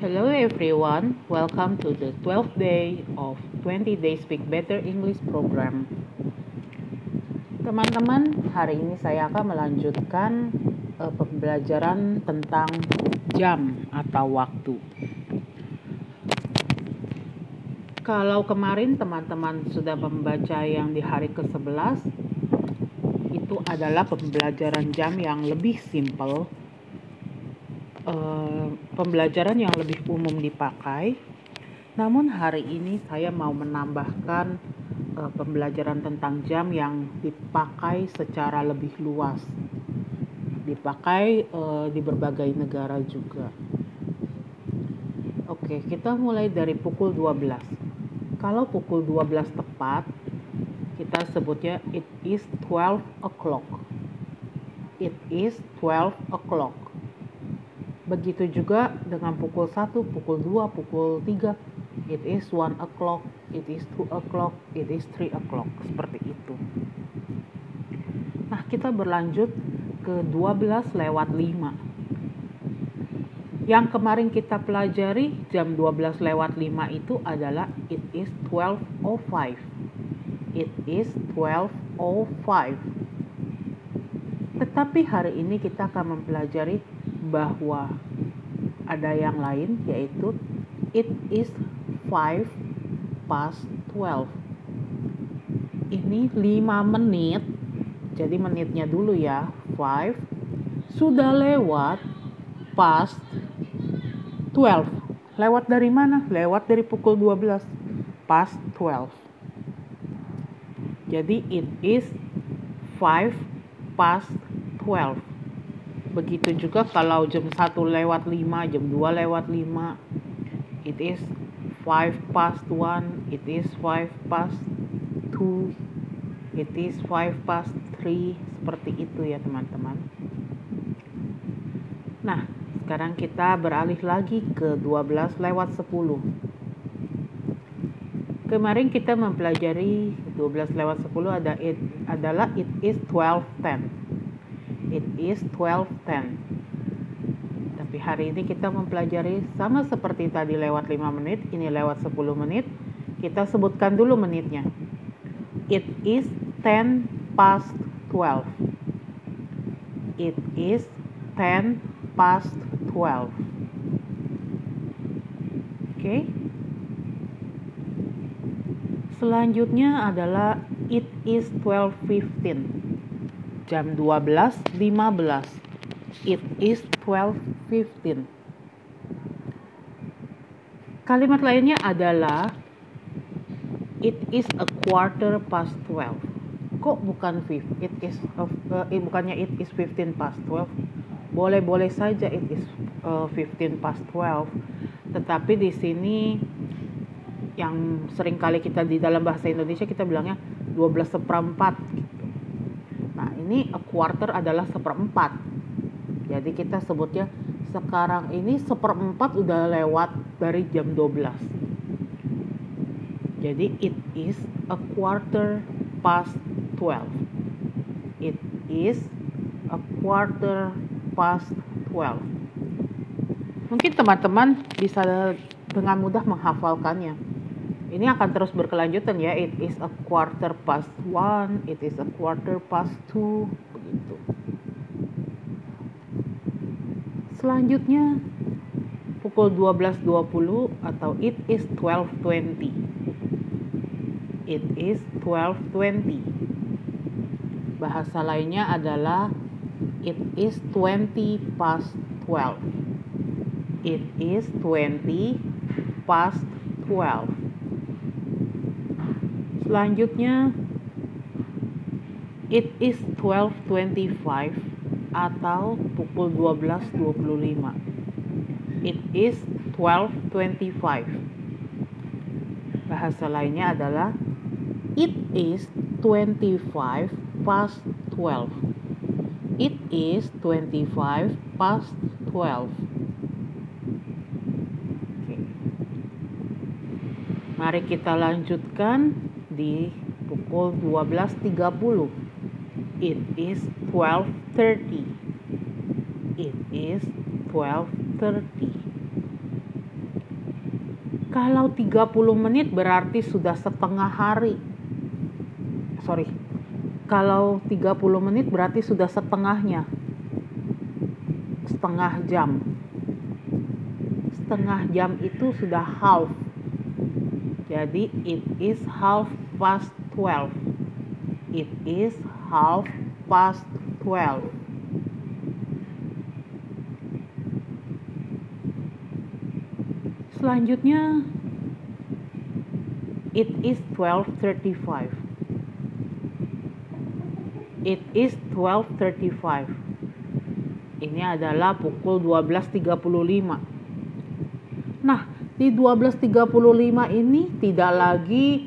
Hello everyone, welcome to the 12th day of 20 Day Speak Better English program. Teman-teman, hari ini saya akan melanjutkan uh, pembelajaran tentang jam atau waktu. Kalau kemarin teman-teman sudah membaca yang di hari ke-11, itu adalah pembelajaran jam yang lebih simple uh, pembelajaran yang lebih umum dipakai. Namun hari ini saya mau menambahkan uh, pembelajaran tentang jam yang dipakai secara lebih luas. Dipakai uh, di berbagai negara juga. Oke, kita mulai dari pukul 12. Kalau pukul 12 tepat, kita sebutnya it is 12 o'clock. It is 12 o'clock Begitu juga dengan pukul 1, pukul 2, pukul 3. It is 1 o'clock, it is 2 o'clock, it is 3 o'clock. Seperti itu. Nah, kita berlanjut ke 12 lewat 5. Yang kemarin kita pelajari jam 12 lewat 5 itu adalah it is 12.05. It is 12.05. Tetapi hari ini kita akan mempelajari bahwa ada yang lain yaitu it is 5 past 12 ini 5 menit jadi menitnya dulu ya. 5 sudah lewat past 12 lewat dari mana? lewat dari pukul 12 past 12 jadi it is 5 past 12 Begitu juga kalau jam 1 lewat 5, jam 2 lewat 5, it is 5 past 1, it is 5 past 2, it is 5 past 3, seperti itu ya teman-teman. Nah, sekarang kita beralih lagi ke 12 lewat 10. Kemarin kita mempelajari 12 lewat 10 ada it, adalah it is 12.10 it is 12.10 tapi hari ini kita mempelajari sama seperti tadi lewat 5 menit ini lewat 10 menit. Kita sebutkan dulu menitnya. It is 10 past 12 it is 10 past 12 oke. Okay? selanjutnya adalah it is 12.15 jam 12.15. It is 12.15. Kalimat lainnya adalah It is a quarter past 12. Kok bukan 5? It is uh, bukannya it is 15 past 12. Boleh-boleh saja it is uh, 15 past 12. Tetapi di sini yang sering kali kita di dalam bahasa Indonesia kita bilangnya 12 seperempat ini a quarter adalah seperempat. Jadi kita sebutnya sekarang ini seperempat udah lewat dari jam 12. Jadi it is a quarter past 12. It is a quarter past 12. Mungkin teman-teman bisa dengan mudah menghafalkannya ini akan terus berkelanjutan ya. It is a quarter past one it is a quarter past two begitu. Selanjutnya pukul 12.20 atau it is 12.20 it is 12.20 bahasa lainnya adalah it is 20 past 12 it is 20 past 12 Selanjutnya it is 12.25 atau pukul 12.25. It is 12.25. Bahasa lainnya adalah it is 25 past 12. It is 25 past 12. Mari kita lanjutkan di pukul 12.30. It is 12.30. It is 12.30. Kalau 30 menit berarti sudah setengah hari. Sorry. Kalau 30 menit berarti sudah setengahnya. Setengah jam. Setengah jam itu sudah half. Jadi it is half past 12. It is half past 12. Selanjutnya it is 12:35. It is 12:35. Ini adalah pukul 12.35. Nah, di 12.35 ini tidak lagi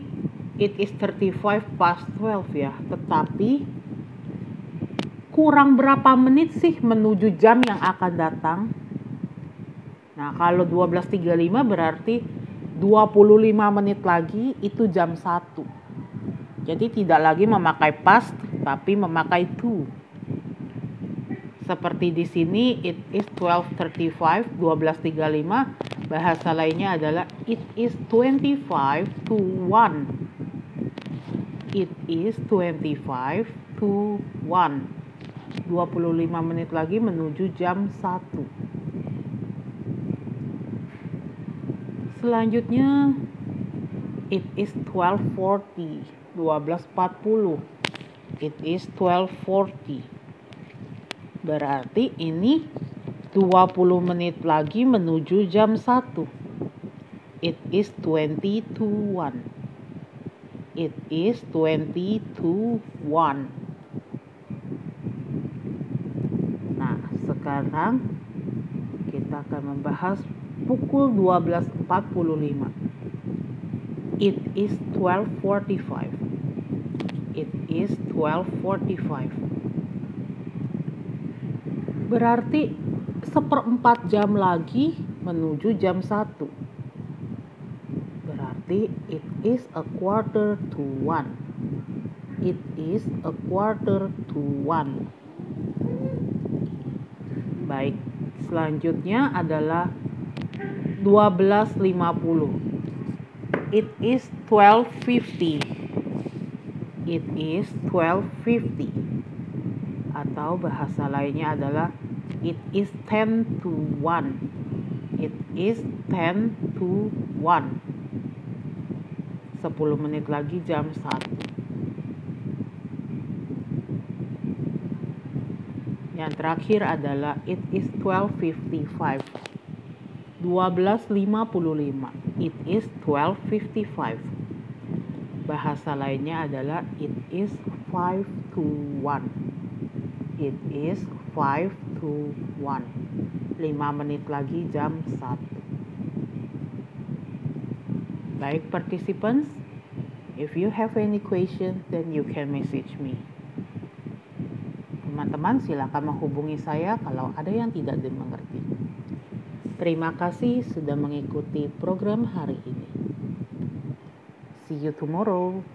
it is 35 past 12 ya, tetapi kurang berapa menit sih menuju jam yang akan datang? Nah, kalau 12.35 berarti 25 menit lagi itu jam 1. Jadi tidak lagi memakai past tapi memakai to. Seperti di sini it is 12.35, 12.35. Bahasa lainnya adalah it is 25 to 1. It is 25 to 1. 25 menit lagi menuju jam 1. Selanjutnya it is 1240 1240 it is 1240 berarti ini 20 menit lagi menuju jam 1 it is 20 to 1 it is 20 to 1 nah sekarang kita akan membahas pukul 12.45. It is 12.45. It is 12.45. Berarti seperempat jam lagi menuju jam 1. Berarti it is a quarter to one. It is a quarter to one. Baik, selanjutnya adalah 12.50 It is 12.50 It is 12.50 Atau bahasa lainnya adalah It is 10 to 1 It is 10 to 1 10 menit lagi jam 1 Yang terakhir adalah It is 12.55 12.55. It is 12.55. Bahasa lainnya adalah it is 5 to 1. It is 5 to 1. 5 menit lagi jam 1. Baik participants, if you have any question, then you can message me. Teman-teman silakan menghubungi saya kalau ada yang tidak dimengerti. Terima kasih sudah mengikuti program hari ini. See you tomorrow.